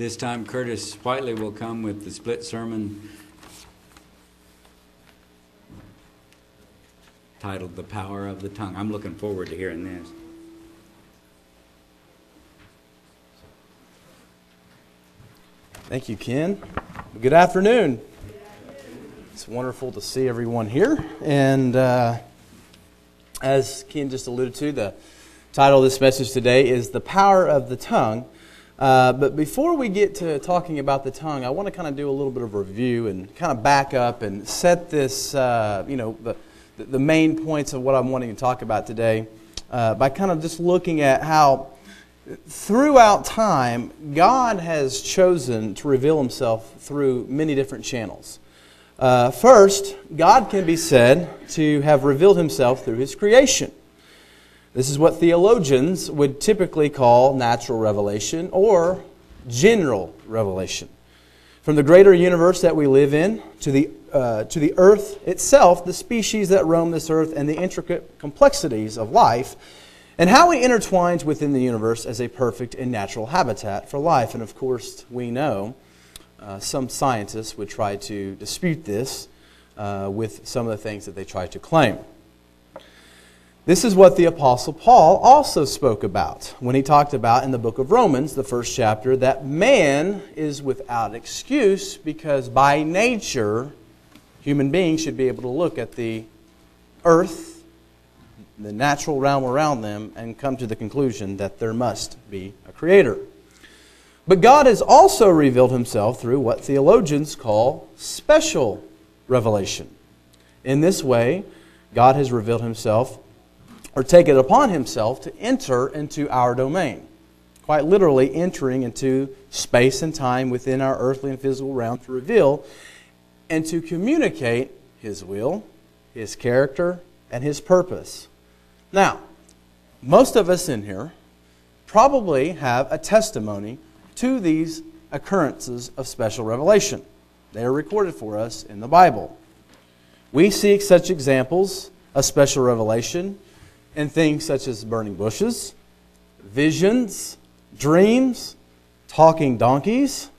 This time, Curtis Whiteley will come with the split sermon titled The Power of the Tongue. I'm looking forward to hearing this. Thank you, Ken. Good afternoon. It's wonderful to see everyone here. And uh, as Ken just alluded to, the title of this message today is The Power of the Tongue. Uh, but before we get to talking about the tongue, I want to kind of do a little bit of review and kind of back up and set this, uh, you know, the, the main points of what I'm wanting to talk about today uh, by kind of just looking at how throughout time, God has chosen to reveal himself through many different channels. Uh, first, God can be said to have revealed himself through his creation. This is what theologians would typically call natural revelation or general revelation. From the greater universe that we live in to the, uh, to the earth itself, the species that roam this earth, and the intricate complexities of life, and how it intertwines within the universe as a perfect and natural habitat for life. And of course, we know uh, some scientists would try to dispute this uh, with some of the things that they try to claim. This is what the Apostle Paul also spoke about when he talked about in the book of Romans, the first chapter, that man is without excuse because by nature, human beings should be able to look at the earth the natural realm around them and come to the conclusion that there must be a creator. But God has also revealed himself through what theologians call special revelation. In this way, God has revealed himself or take it upon himself to enter into our domain. Quite literally, entering into space and time within our earthly and physical realm to reveal and to communicate his will, his character, and his purpose. Now, most of us in here probably have a testimony to these occurrences of special revelation. They are recorded for us in the Bible. We seek such examples of special revelation in things such as burning bushes, visions, dreams, talking donkeys,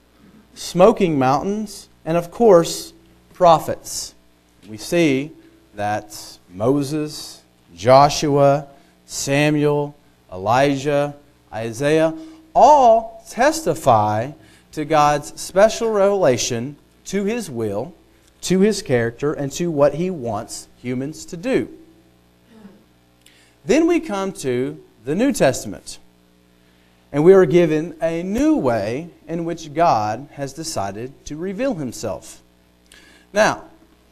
smoking mountains, and of course, prophets. We see that Moses, Joshua, Samuel, Elijah, Isaiah, all testify to God's special revelation to his will, to his character, and to what he wants humans to do. Then we come to the New Testament. And we are given a new way in which God has decided to reveal himself. Now,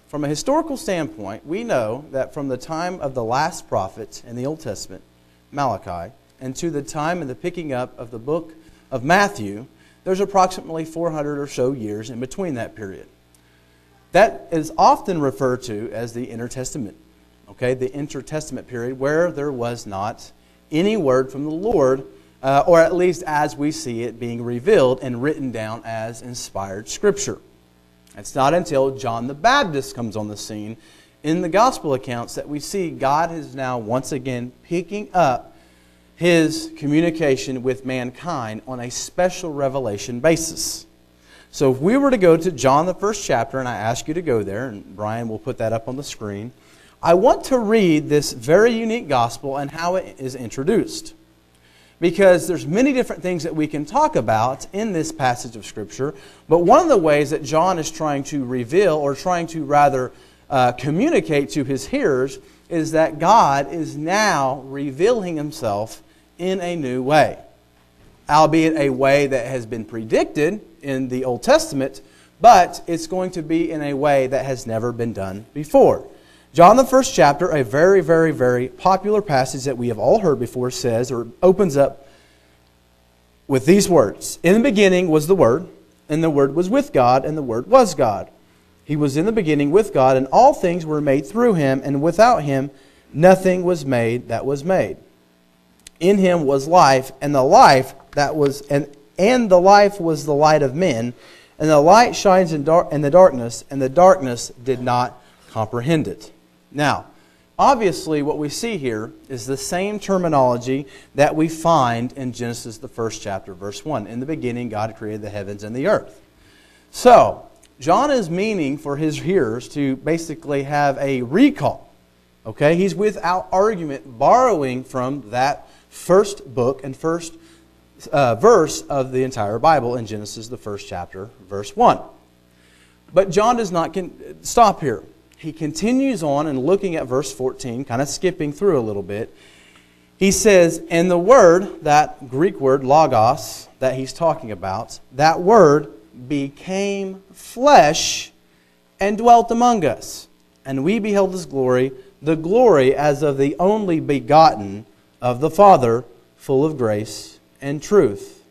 from a historical standpoint, we know that from the time of the last prophet in the Old Testament, Malachi, and to the time of the picking up of the book of Matthew, there's approximately 400 or so years in between that period. That is often referred to as the intertestament, okay, the intertestament period where there was not any word from the Lord, uh, or at least as we see it being revealed and written down as inspired scripture. It's not until John the Baptist comes on the scene in the gospel accounts that we see God is now once again picking up his communication with mankind on a special revelation basis. So if we were to go to John the first chapter, and I ask you to go there, and Brian will put that up on the screen, I want to read this very unique gospel and how it is introduced because there's many different things that we can talk about in this passage of Scripture. But one of the ways that John is trying to reveal, or trying to rather uh, communicate to his hearers, is that God is now revealing himself in a new way. Albeit a way that has been predicted in the Old Testament, but it's going to be in a way that has never been done before. John, the first chapter, a very, very, very popular passage that we have all heard before, says or opens up with these words In the beginning was the Word, and the Word was with God, and the Word was God. He was in the beginning with God, and all things were made through him, and without him nothing was made that was made. In him was life, and the life that was and, and the life was the light of men, and the light shines in, dar- in the darkness, and the darkness did not comprehend it. Now, obviously, what we see here is the same terminology that we find in Genesis, the first chapter, verse 1. In the beginning, God created the heavens and the earth. So, John is meaning for his hearers to basically have a recall. Okay? He's without argument borrowing from that first book and first uh, verse of the entire Bible in Genesis, the first chapter, verse 1. But John does not stop here. He continues on and looking at verse 14, kind of skipping through a little bit. He says, And the word, that Greek word, logos, that he's talking about, that word became flesh and dwelt among us. And we beheld his glory, the glory as of the only begotten of the Father, full of grace and truth.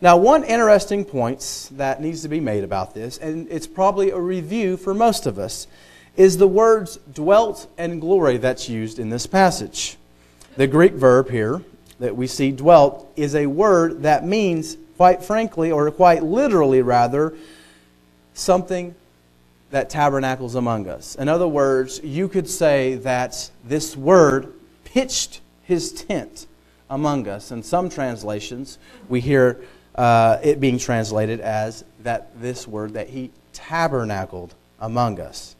Now, one interesting point that needs to be made about this, and it's probably a review for most of us, is the words dwelt and glory that's used in this passage. The Greek verb here that we see dwelt is a word that means, quite frankly, or quite literally rather, something that tabernacles among us. In other words, you could say that this word pitched his tent among us. In some translations, we hear uh, it being translated as that this word that he tabernacled among us.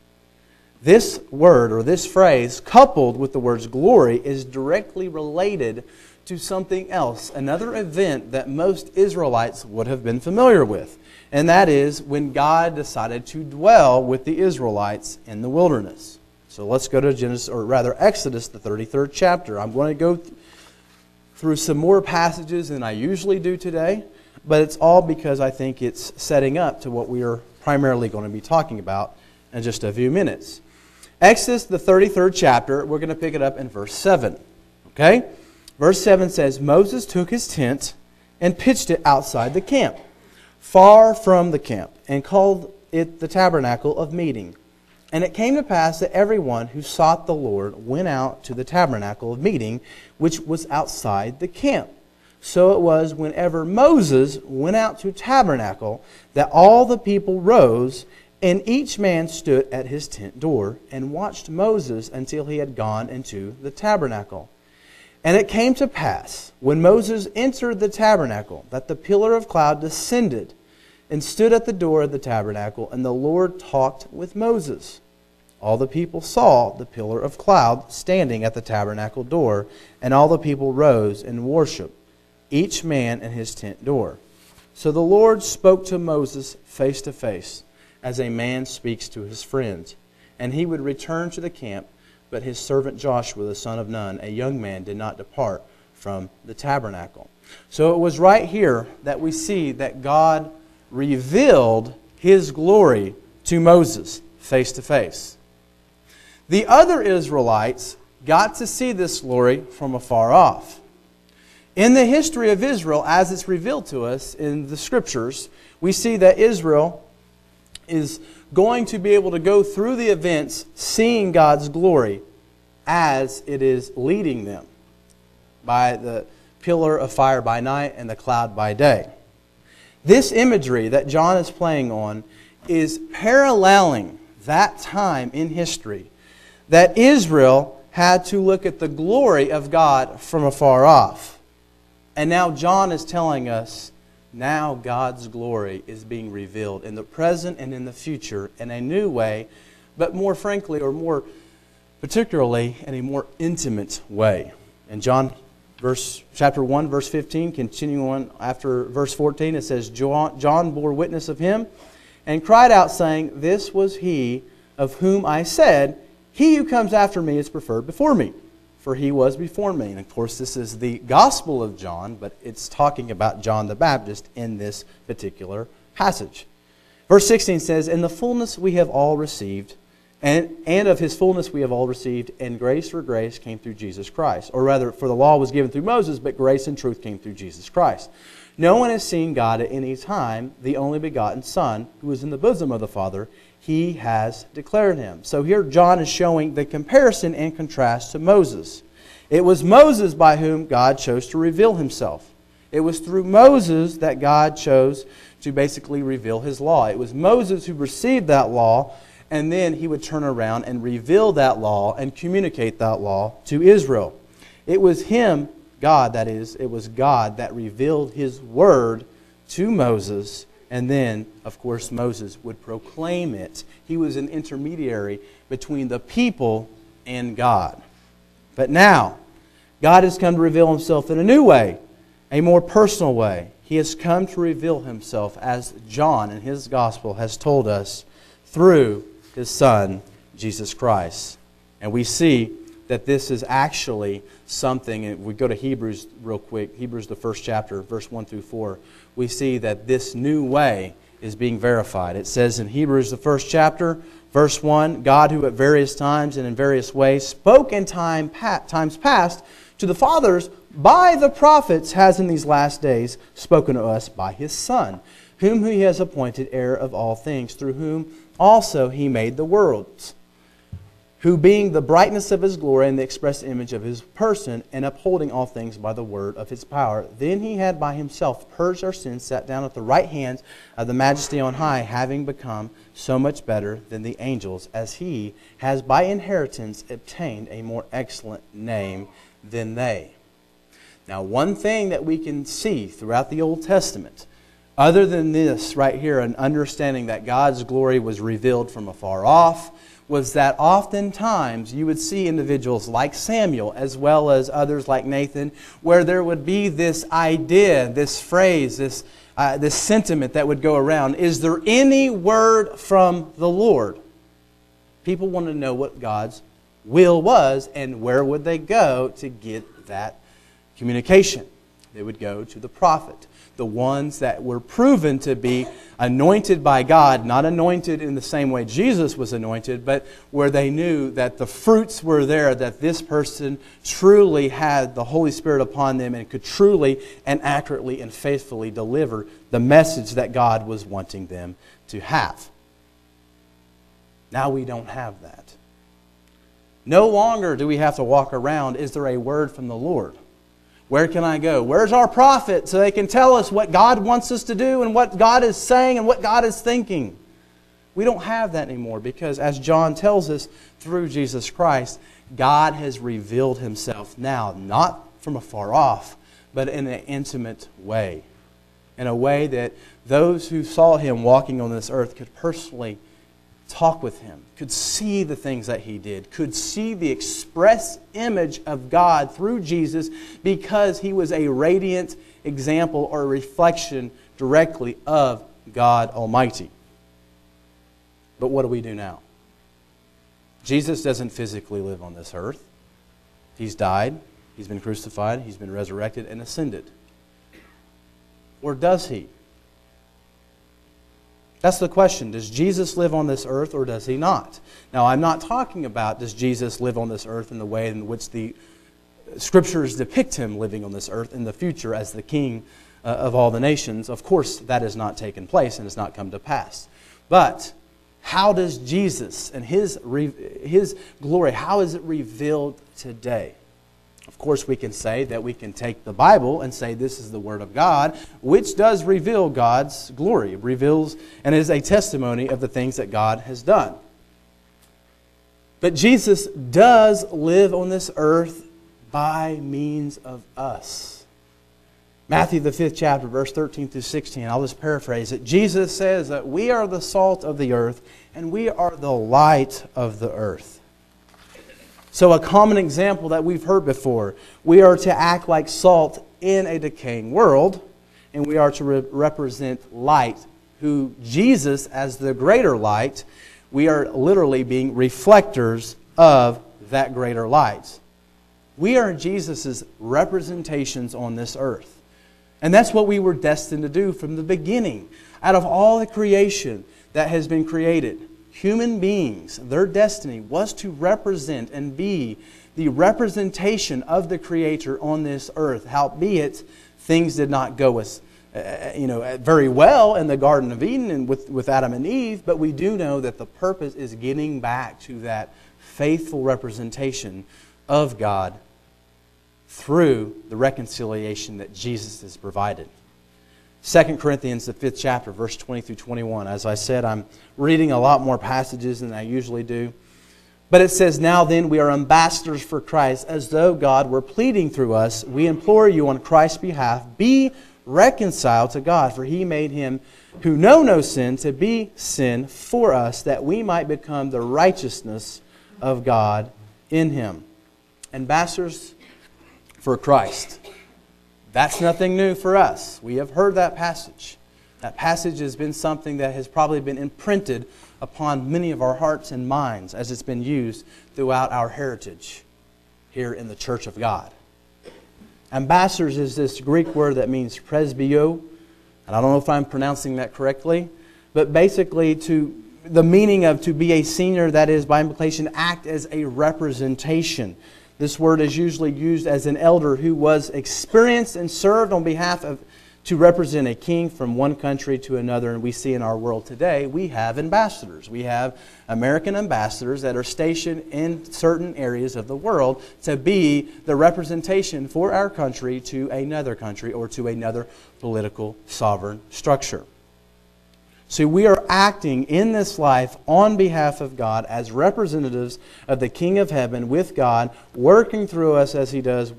This word or this phrase, coupled with the words glory, is directly related to something else, another event that most Israelites would have been familiar with. And that is when God decided to dwell with the Israelites in the wilderness. So let's go to Genesis, or rather Exodus, the 33rd chapter. I'm going to go through some more passages than I usually do today, but it's all because I think it's setting up to what we are primarily going to be talking about in just a few minutes. Exodus, the 33rd chapter, we're going to pick it up in verse 7. Okay? Verse 7 says Moses took his tent and pitched it outside the camp, far from the camp, and called it the tabernacle of meeting. And it came to pass that everyone who sought the Lord went out to the tabernacle of meeting, which was outside the camp. So it was whenever Moses went out to tabernacle that all the people rose, and each man stood at his tent door and watched Moses until he had gone into the tabernacle. And it came to pass, when Moses entered the tabernacle, that the pillar of cloud descended and stood at the door of the tabernacle, and the Lord talked with Moses all the people saw the pillar of cloud standing at the tabernacle door, and all the people rose and worshiped, each man in his tent door. So the Lord spoke to Moses face to face, as a man speaks to his friends. And he would return to the camp, but his servant Joshua, the son of Nun, a young man, did not depart from the tabernacle. So it was right here that we see that God revealed his glory to Moses face to face. The other Israelites got to see this glory from afar off. In the history of Israel, as it's revealed to us in the scriptures, we see that Israel is going to be able to go through the events seeing God's glory as it is leading them by the pillar of fire by night and the cloud by day. This imagery that John is playing on is paralleling that time in history that Israel had to look at the glory of God from afar off. And now John is telling us now God's glory is being revealed in the present and in the future in a new way, but more frankly, or more particularly, in a more intimate way. In John verse chapter 1 verse 15 continuing on after verse 14 it says john bore witness of him and cried out saying this was he of whom i said he who comes after me is preferred before me, for he was before me. And of course, this is the Gospel of John, but it's talking about John the Baptist in this particular passage. Verse 16 says, In the fullness we have all received, and, and of his fullness we have all received, and grace for grace came through Jesus Christ. Or rather, for the law was given through Moses, but grace and truth came through Jesus Christ. No one has seen God at any time, the only begotten Son, who is in the bosom of the Father he has declared him. So here John is showing the comparison and contrast to Moses. It was Moses by whom God chose to reveal himself. It was through Moses that God chose to basically reveal his law. It was Moses who received that law and then he would turn around and reveal that law and communicate that law to Israel. It was him, God, that is, it was God that revealed his word to Moses, and then, of course, Moses would proclaim it. He was an intermediary between the people and God. But now, God has come to reveal himself in a new way, a more personal way. He has come to reveal himself, as John in his gospel has told us, through his Son, Jesus Christ. And we see that this is actually something, and we go to Hebrews real quick, Hebrews, the first chapter, verse 1 through 4, we see that this new way is being verified. It says in Hebrews, the first chapter, verse 1 God, who at various times and in various ways spoke in time, times past to the fathers by the prophets, has in these last days spoken to us by his Son, whom he has appointed heir of all things, through whom also he made the worlds who being the brightness of his glory and the express image of his person, and upholding all things by the word of his power, then he had by himself purged our sins, sat down at the right hand of the majesty on high, having become so much better than the angels, as he has by inheritance obtained a more excellent name than they. Now, one thing that we can see throughout the Old Testament, other than this right here, an understanding that God's glory was revealed from afar off, was that oftentimes you would see individuals like Samuel, as well as others like Nathan, where there would be this idea, this phrase, this, uh, this sentiment that would go around Is there any word from the Lord? People wanted to know what God's will was and where would they go to get that communication. They would go to the prophet the ones that were proven to be anointed by God, not anointed in the same way Jesus was anointed, but where they knew that the fruits were there, that this person truly had the Holy Spirit upon them and could truly and accurately and faithfully deliver the message that God was wanting them to have. Now we don't have that. No longer do we have to walk around, is there a word from the Lord? Where can I go? Where's our prophet so they can tell us what God wants us to do and what God is saying and what God is thinking? We don't have that anymore because, as John tells us through Jesus Christ, God has revealed himself now, not from afar off, but in an intimate way. In a way that those who saw him walking on this earth could personally talk with him, could see the things that he did, could see the express image of God through Jesus because he was a radiant example or reflection directly of God Almighty. But what do we do now? Jesus doesn't physically live on this earth. He's died, he's been crucified, he's been resurrected and ascended. Or does he? That's the question. Does Jesus live on this earth or does he not? Now, I'm not talking about does Jesus live on this earth in the way in which the scriptures depict him living on this earth in the future as the king uh, of all the nations. Of course, that has not taken place and has not come to pass. But how does Jesus and his, his glory, how is it revealed today? Of course, we can say that we can take the Bible and say this is the Word of God, which does reveal God's glory, reveals and is a testimony of the things that God has done. But Jesus does live on this earth by means of us. Matthew, the fifth chapter, verse 13 through 16, I'll just paraphrase it. Jesus says that we are the salt of the earth and we are the light of the earth. So, a common example that we've heard before we are to act like salt in a decaying world, and we are to re- represent light, who Jesus, as the greater light, we are literally being reflectors of that greater light. We are Jesus' representations on this earth. And that's what we were destined to do from the beginning. Out of all the creation that has been created, human beings, their destiny was to represent and be the representation of the Creator on this earth. Howbeit, things did not go as uh, you know, very well in the Garden of Eden and with, with Adam and Eve, but we do know that the purpose is getting back to that faithful representation of God through the reconciliation that Jesus has provided. 2 Corinthians, the fifth chapter, verse 20 through 21. As I said, I'm reading a lot more passages than I usually do. But it says, Now then, we are ambassadors for Christ, as though God were pleading through us. We implore you on Christ's behalf, be reconciled to God, for he made him who know no sin to be sin for us, that we might become the righteousness of God in him. Ambassadors for Christ. That's nothing new for us. We have heard that passage. That passage has been something that has probably been imprinted upon many of our hearts and minds as it's been used throughout our heritage here in the church of God. Ambassadors is this Greek word that means presbyo, and I don't know if I'm pronouncing that correctly, but basically to the meaning of to be a senior, that is, by implication, act as a representation. This word is usually used as an elder who was experienced and served on behalf of to represent a king from one country to another. And we see in our world today, we have ambassadors. We have American ambassadors that are stationed in certain areas of the world to be the representation for our country to another country or to another political sovereign structure. See, we are acting in this life on behalf of God as representatives of the King of Heaven with God, working through us as He does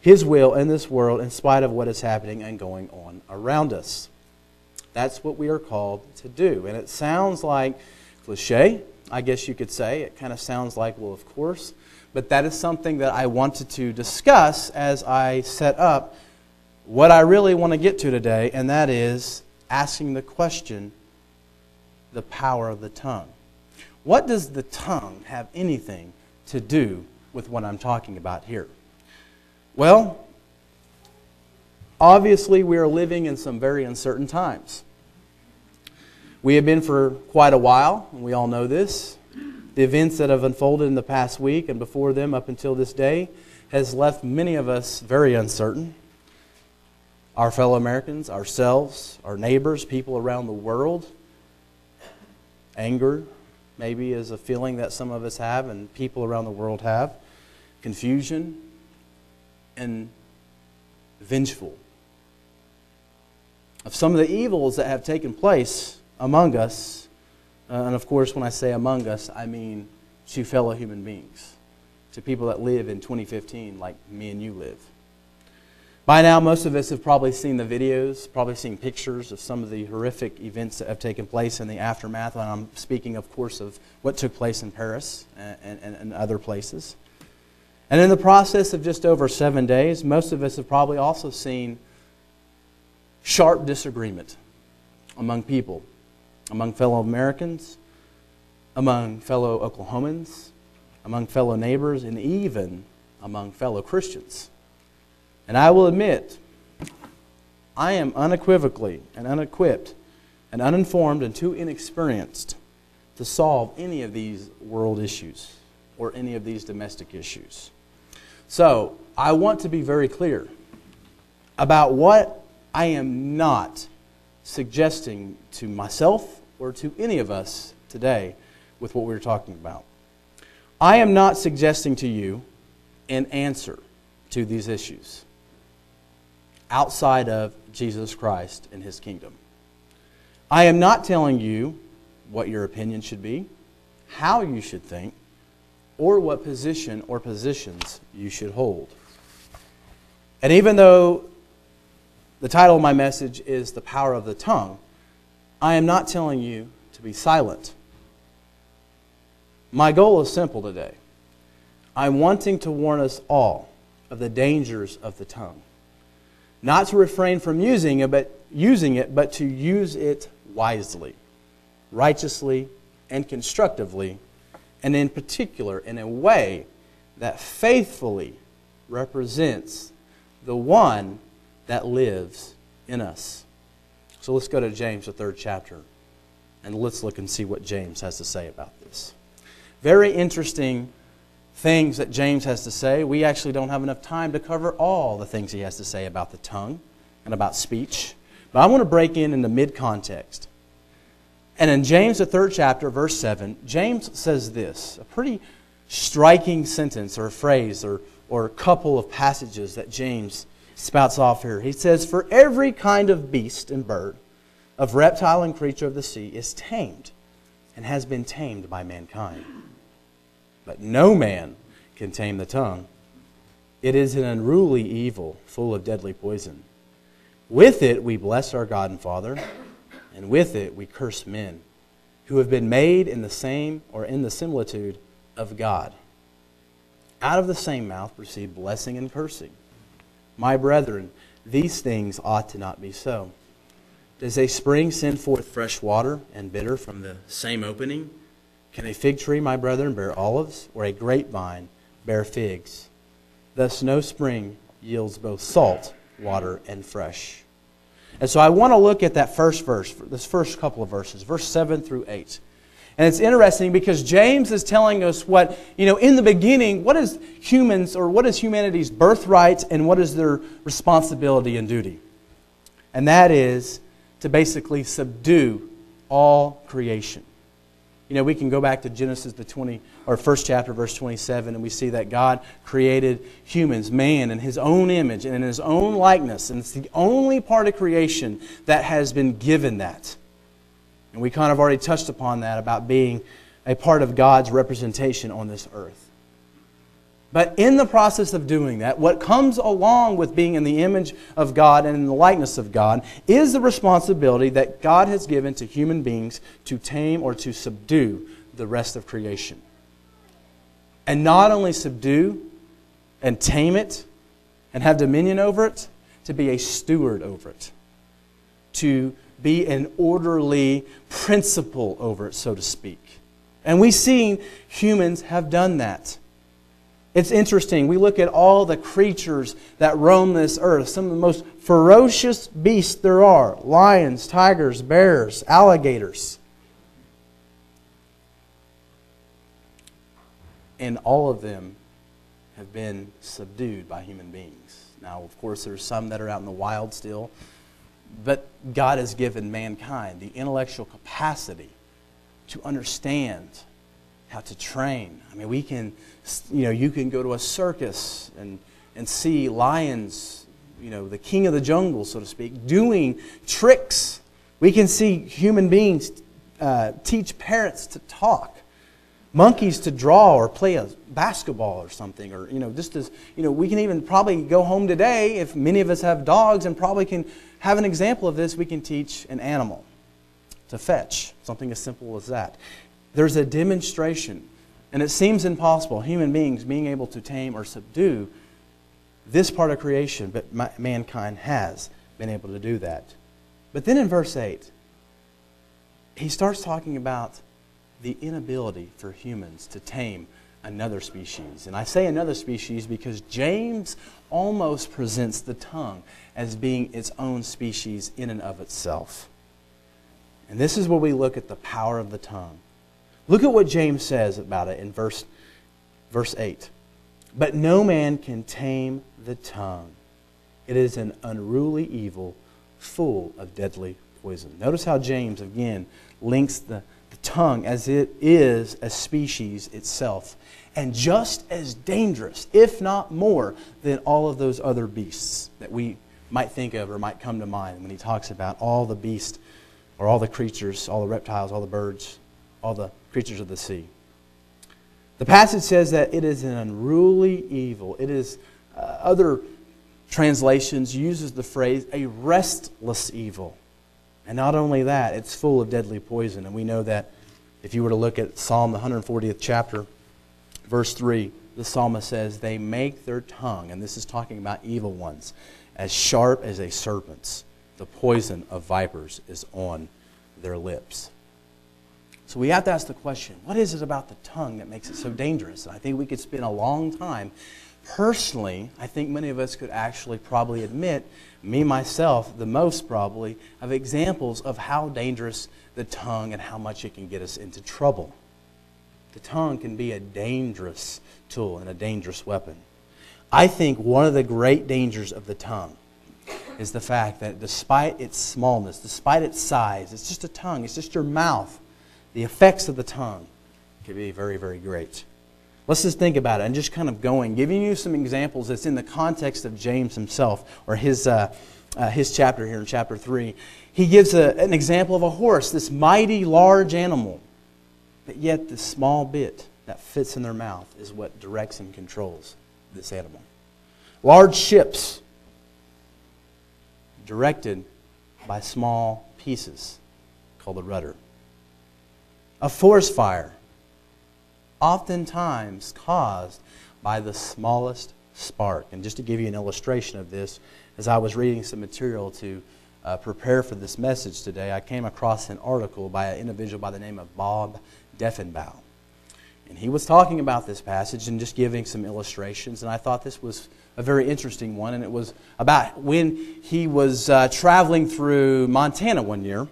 His will in this world in spite of what is happening and going on around us. That's what we are called to do. And it sounds like cliche, I guess you could say. It kind of sounds like, well, of course. But that is something that I wanted to discuss as I set up what I really want to get to today, and that is asking the question the power of the tongue. What does the tongue have anything to do with what I'm talking about here? Well, obviously, we are living in some very uncertain times. We have been for quite a while, and we all know this. The events that have unfolded in the past week and before them up until this day has left many of us very uncertain. Our fellow Americans, ourselves, our neighbors, people around the world Anger, maybe, is a feeling that some of us have and people around the world have. Confusion and vengeful. Of some of the evils that have taken place among us, uh, and of course, when I say among us, I mean to fellow human beings, to people that live in 2015 like me and you live. By now, most of us have probably seen the videos, probably seen pictures of some of the horrific events that have taken place in the aftermath. And I'm speaking, of course, of what took place in Paris and, and, and other places. And in the process of just over seven days, most of us have probably also seen sharp disagreement among people, among fellow Americans, among fellow Oklahomans, among fellow neighbors, and even among fellow Christians. And I will admit, I am unequivocally and unequipped and uninformed and too inexperienced to solve any of these world issues or any of these domestic issues. So, I want to be very clear about what I am not suggesting to myself or to any of us today with what we're talking about. I am not suggesting to you an answer to these issues outside of Jesus Christ and his kingdom. I am not telling you what your opinion should be, how you should think, or what position or positions you should hold. And even though the title of my message is The Power of the Tongue, I am not telling you to be silent. My goal is simple today. I'm wanting to warn us all of the dangers of the tongue. Not to refrain from using it, but using it, but to use it wisely, righteously, and constructively, and in particular in a way that faithfully represents the one that lives in us. So let's go to James, the third chapter, and let's look and see what James has to say about this. Very interesting things that James has to say. We actually don't have enough time to cover all the things he has to say about the tongue and about speech. But I want to break in in the mid context. And in James, the third chapter, verse 7, James says this a pretty striking sentence or phrase or, or couple of passages that James spouts off here. He says, For every kind of beast and bird, of reptile and creature of the sea, is tamed and has been tamed by mankind. But no man can tame the tongue. It is an unruly evil, full of deadly poison. With it we bless our God and Father, and with it we curse men who have been made in the same or in the similitude of God. Out of the same mouth proceed blessing and cursing. My brethren, these things ought not to not be so. Does a spring send forth fresh water and bitter from the same opening? Can a fig tree, my brethren, bear olives, or a grapevine bear figs? Thus, no spring yields both salt, water, and fresh. And so I want to look at that first verse, this first couple of verses, verse 7 through 8. And it's interesting because James is telling us what, you know, in the beginning, what is humans or what is humanity's birthright and what is their responsibility and duty? And that is to basically subdue all creation. You know, we can go back to Genesis the 20 or first chapter verse 27 and we see that God created humans, man in his own image and in his own likeness, and it's the only part of creation that has been given that. And we kind of already touched upon that about being a part of God's representation on this earth. But in the process of doing that, what comes along with being in the image of God and in the likeness of God is the responsibility that God has given to human beings to tame or to subdue the rest of creation. And not only subdue and tame it and have dominion over it, to be a steward over it, to be an orderly principle over it, so to speak. And we've seen humans have done that. It's interesting. We look at all the creatures that roam this earth, some of the most ferocious beasts there are lions, tigers, bears, alligators. And all of them have been subdued by human beings. Now, of course, there's some that are out in the wild still, but God has given mankind the intellectual capacity to understand how to train. I mean, we can, you know, you can go to a circus and, and see lions, you know, the king of the jungle, so to speak, doing tricks. We can see human beings uh, teach parrots to talk, monkeys to draw or play a basketball or something, or, you know, just as, you know, we can even probably go home today if many of us have dogs and probably can have an example of this. We can teach an animal to fetch, something as simple as that there's a demonstration, and it seems impossible, human beings being able to tame or subdue this part of creation, but mankind has been able to do that. But then in verse 8, he starts talking about the inability for humans to tame another species. And I say another species because James almost presents the tongue as being its own species in and of itself. And this is where we look at the power of the tongue. Look at what James says about it in verse, verse 8. But no man can tame the tongue. It is an unruly evil, full of deadly poison. Notice how James, again, links the, the tongue as it is a species itself, and just as dangerous, if not more, than all of those other beasts that we might think of or might come to mind when he talks about all the beasts or all the creatures, all the reptiles, all the birds, all the creatures of the sea. The passage says that it is an unruly evil. It is, uh, other translations uses the phrase a restless evil. And not only that, it's full of deadly poison. And we know that if you were to look at Psalm, 140th chapter, verse 3, the psalmist says, They make their tongue, and this is talking about evil ones, as sharp as a serpent's. The poison of vipers is on their lips. So we have to ask the question what is it about the tongue that makes it so dangerous? And I think we could spend a long time. Personally, I think many of us could actually probably admit, me myself, the most probably, of examples of how dangerous the tongue and how much it can get us into trouble. The tongue can be a dangerous tool and a dangerous weapon. I think one of the great dangers of the tongue is the fact that despite its smallness, despite its size, it's just a tongue, it's just your mouth the effects of the tongue can be very, very great. Let's just think about it and just kind of going, giving you some examples that's in the context of James himself or his, uh, uh, his chapter here in chapter 3. He gives a, an example of a horse, this mighty large animal, but yet the small bit that fits in their mouth is what directs and controls this animal. Large ships directed by small pieces called the rudder. A forest fire, oftentimes caused by the smallest spark. And just to give you an illustration of this, as I was reading some material to uh, prepare for this message today, I came across an article by an individual by the name of Bob Deffinbaugh. And he was talking about this passage and just giving some illustrations. And I thought this was a very interesting one. And it was about when he was uh, traveling through Montana one year.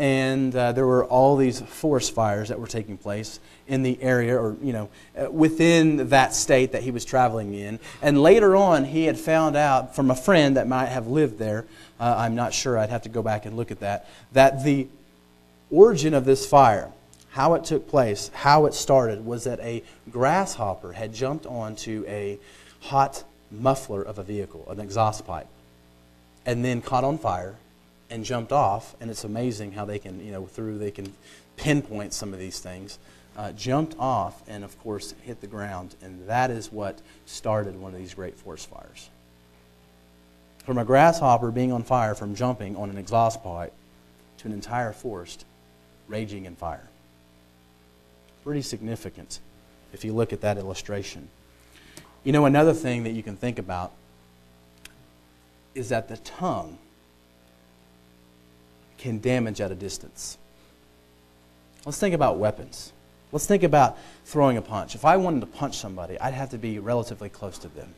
And uh, there were all these forest fires that were taking place in the area or, you know, uh, within that state that he was traveling in. And later on, he had found out from a friend that might have lived there, uh, I'm not sure, I'd have to go back and look at that, that the origin of this fire how it took place, how it started, was that a grasshopper had jumped onto a hot muffler of a vehicle, an exhaust pipe, and then caught on fire and jumped off. And it's amazing how they can, you know, through they can pinpoint some of these things. Uh, jumped off and, of course, hit the ground. And that is what started one of these great forest fires. From a grasshopper being on fire from jumping on an exhaust pipe to an entire forest raging in fire pretty significant if you look at that illustration. You know, another thing that you can think about is that the tongue can damage at a distance. Let's think about weapons. Let's think about throwing a punch. If I wanted to punch somebody, I'd have to be relatively close to them.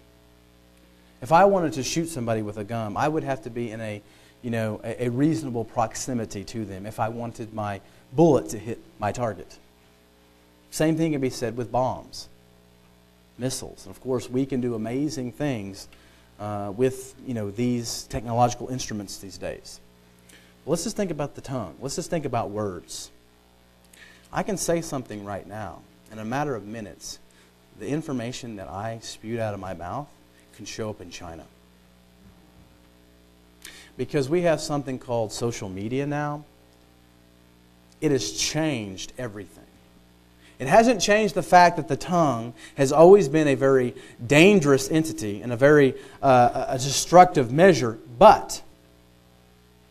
If I wanted to shoot somebody with a gun, I would have to be in a, you know, a, a reasonable proximity to them if I wanted my bullet to hit my target. Same thing can be said with bombs, missiles. And of course, we can do amazing things uh, with you know, these technological instruments these days. Let's just think about the tongue. Let's just think about words. I can say something right now, in a matter of minutes, the information that I spewed out of my mouth can show up in China. Because we have something called social media now, it has changed everything. It hasn't changed the fact that the tongue has always been a very dangerous entity and a very uh, a destructive measure, but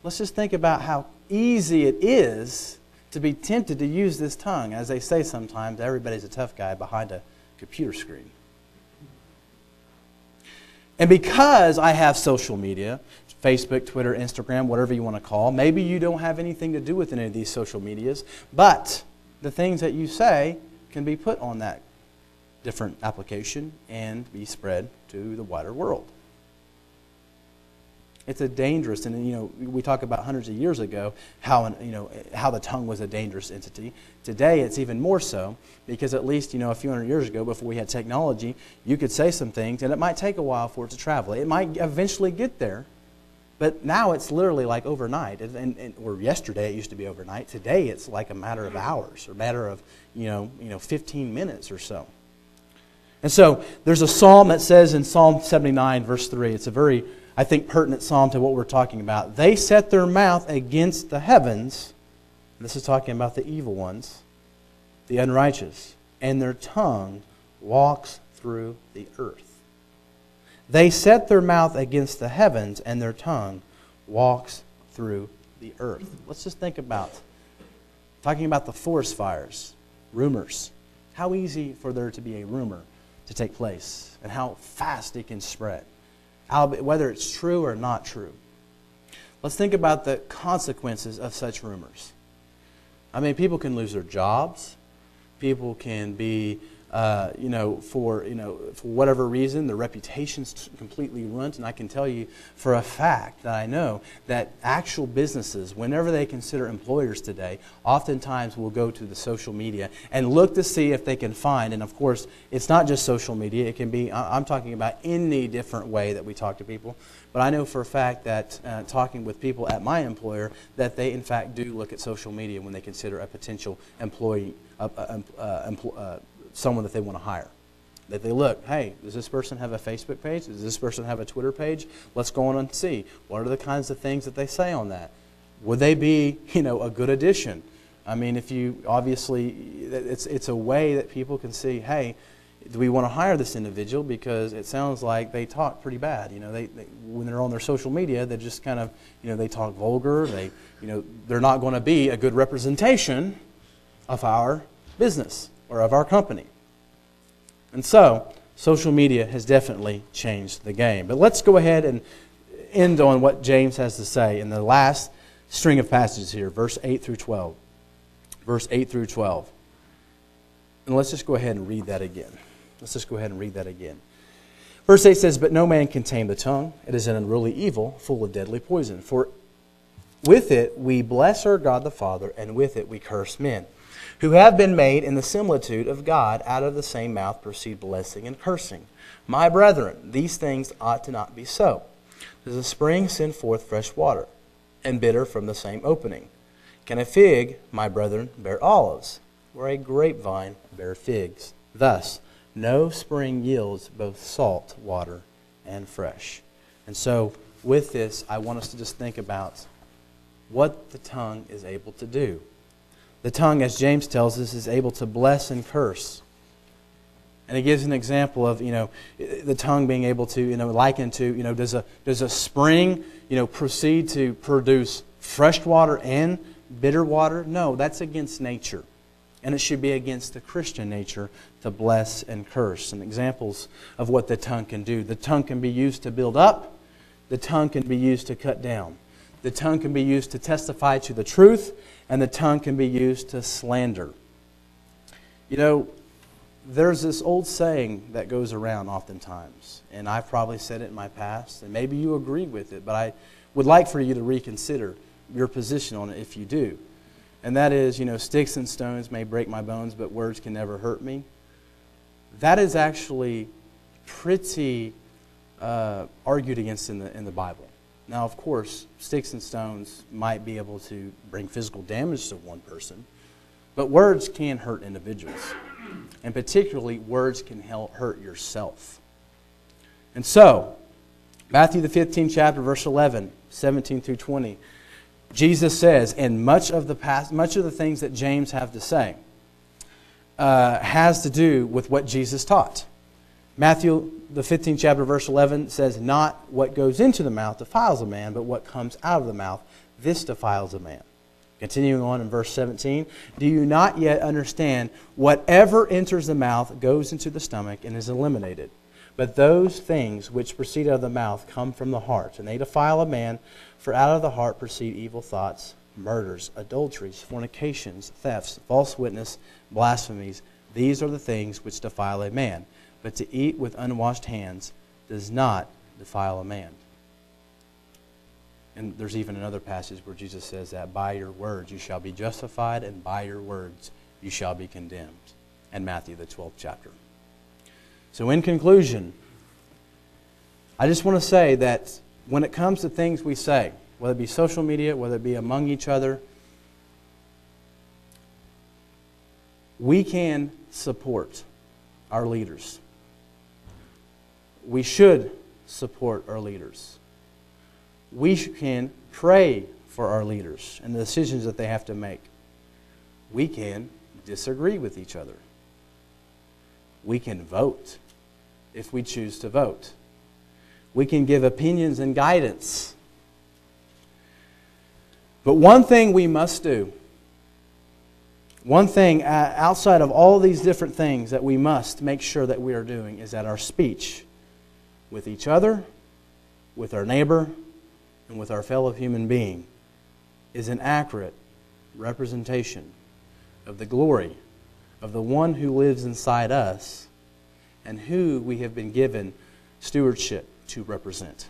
let's just think about how easy it is to be tempted to use this tongue. As they say sometimes, everybody's a tough guy behind a computer screen. And because I have social media, Facebook, Twitter, Instagram, whatever you want to call, maybe you don't have anything to do with any of these social medias, but the things that you say can be put on that different application and be spread to the wider world. It's a dangerous, and you know, we talk about hundreds of years ago how you know how the tongue was a dangerous entity. Today, it's even more so because at least you know a few hundred years ago, before we had technology, you could say some things, and it might take a while for it to travel. It might eventually get there, but now it's literally like overnight, and, and, or yesterday it used to be overnight. Today it's like a matter of hours, or a matter of you know, you know, 15 minutes or so. And so there's a psalm that says in Psalm 79, verse 3, it's a very, I think, pertinent psalm to what we're talking about. They set their mouth against the heavens, this is talking about the evil ones, the unrighteous, and their tongue walks through the earth. They set their mouth against the heavens, and their tongue walks through the earth. Let's just think about talking about the forest fires, rumors. How easy for there to be a rumor to take place, and how fast it can spread, whether it's true or not true. Let's think about the consequences of such rumors. I mean, people can lose their jobs. People can be uh, you know, for, you know, for whatever reason, their reputation's completely ruined. And I can tell you for a fact that I know that actual businesses, whenever they consider employers today, oftentimes will go to the social media and look to see if they can find, and of course, it's not just social media, it can be, I'm talking about any different way that we talk to people. But I know for a fact that uh, talking with people at my employer, that they in fact do look at social media when they consider a potential employee, uh someone that they want to hire. That they look, hey, does this person have a Facebook page? Does this person have a Twitter page? Let's go on and see. What are the kinds of things that they say on that? Would they be, you know, a good addition? I mean, if you obviously, it's, it's a way that people can see, hey, do we want to hire this individual because it sounds like they talk pretty bad you know they, they, when they're on their social media they just kind of you know they talk vulgar they you know they're not going to be a good representation of our business or of our company and so social media has definitely changed the game but let's go ahead and end on what james has to say in the last string of passages here verse 8 through 12 verse 8 through 12 and let's just go ahead and read that again Let's just go ahead and read that again. Verse 8 says, But no man can tame the tongue. It is an unruly evil, full of deadly poison. For with it we bless our God the Father, and with it we curse men, who have been made in the similitude of God. Out of the same mouth proceed blessing and cursing. My brethren, these things ought to not be so. Does a spring send forth fresh water, and bitter from the same opening? Can a fig, my brethren, bear olives, or a grapevine bear figs? Thus, no spring yields both salt water and fresh. And so, with this, I want us to just think about what the tongue is able to do. The tongue, as James tells us, is able to bless and curse. And he gives an example of, you know, the tongue being able to, you know, liken to, you know, does a, does a spring, you know, proceed to produce fresh water and bitter water? No, that's against nature. And it should be against the Christian nature to bless and curse. And examples of what the tongue can do. The tongue can be used to build up, the tongue can be used to cut down. The tongue can be used to testify to the truth, and the tongue can be used to slander. You know, there's this old saying that goes around oftentimes, and I've probably said it in my past, and maybe you agree with it, but I would like for you to reconsider your position on it if you do and that is, you know, sticks and stones may break my bones, but words can never hurt me. That is actually pretty uh, argued against in the, in the Bible. Now, of course, sticks and stones might be able to bring physical damage to one person, but words can hurt individuals. And particularly, words can hurt yourself. And so, Matthew the 15th chapter, verse 11, 17 through 20 Jesus says, and much of the past, much of the things that James have to say uh, has to do with what Jesus taught. Matthew, the 15th chapter, verse 11 says, Not what goes into the mouth defiles a man, but what comes out of the mouth, this defiles a man. Continuing on in verse 17, do you not yet understand whatever enters the mouth goes into the stomach and is eliminated? But those things which proceed out of the mouth come from the heart, and they defile a man. For out of the heart proceed evil thoughts, murders, adulteries, fornications, thefts, false witness, blasphemies. These are the things which defile a man. But to eat with unwashed hands does not defile a man. And there's even another passage where Jesus says that by your words you shall be justified, and by your words you shall be condemned. And Matthew, the 12th chapter. So, in conclusion, I just want to say that when it comes to things we say, whether it be social media, whether it be among each other, we can support our leaders. We should support our leaders. We can pray for our leaders and the decisions that they have to make. We can disagree with each other. We can vote if we choose to vote we can give opinions and guidance. But one thing we must do, one thing uh, outside of all these different things that we must make sure that we are doing is that our speech with each other, with our neighbor, and with our fellow human being is an accurate representation of the glory of the one who lives inside us and who we have been given stewardship to represent.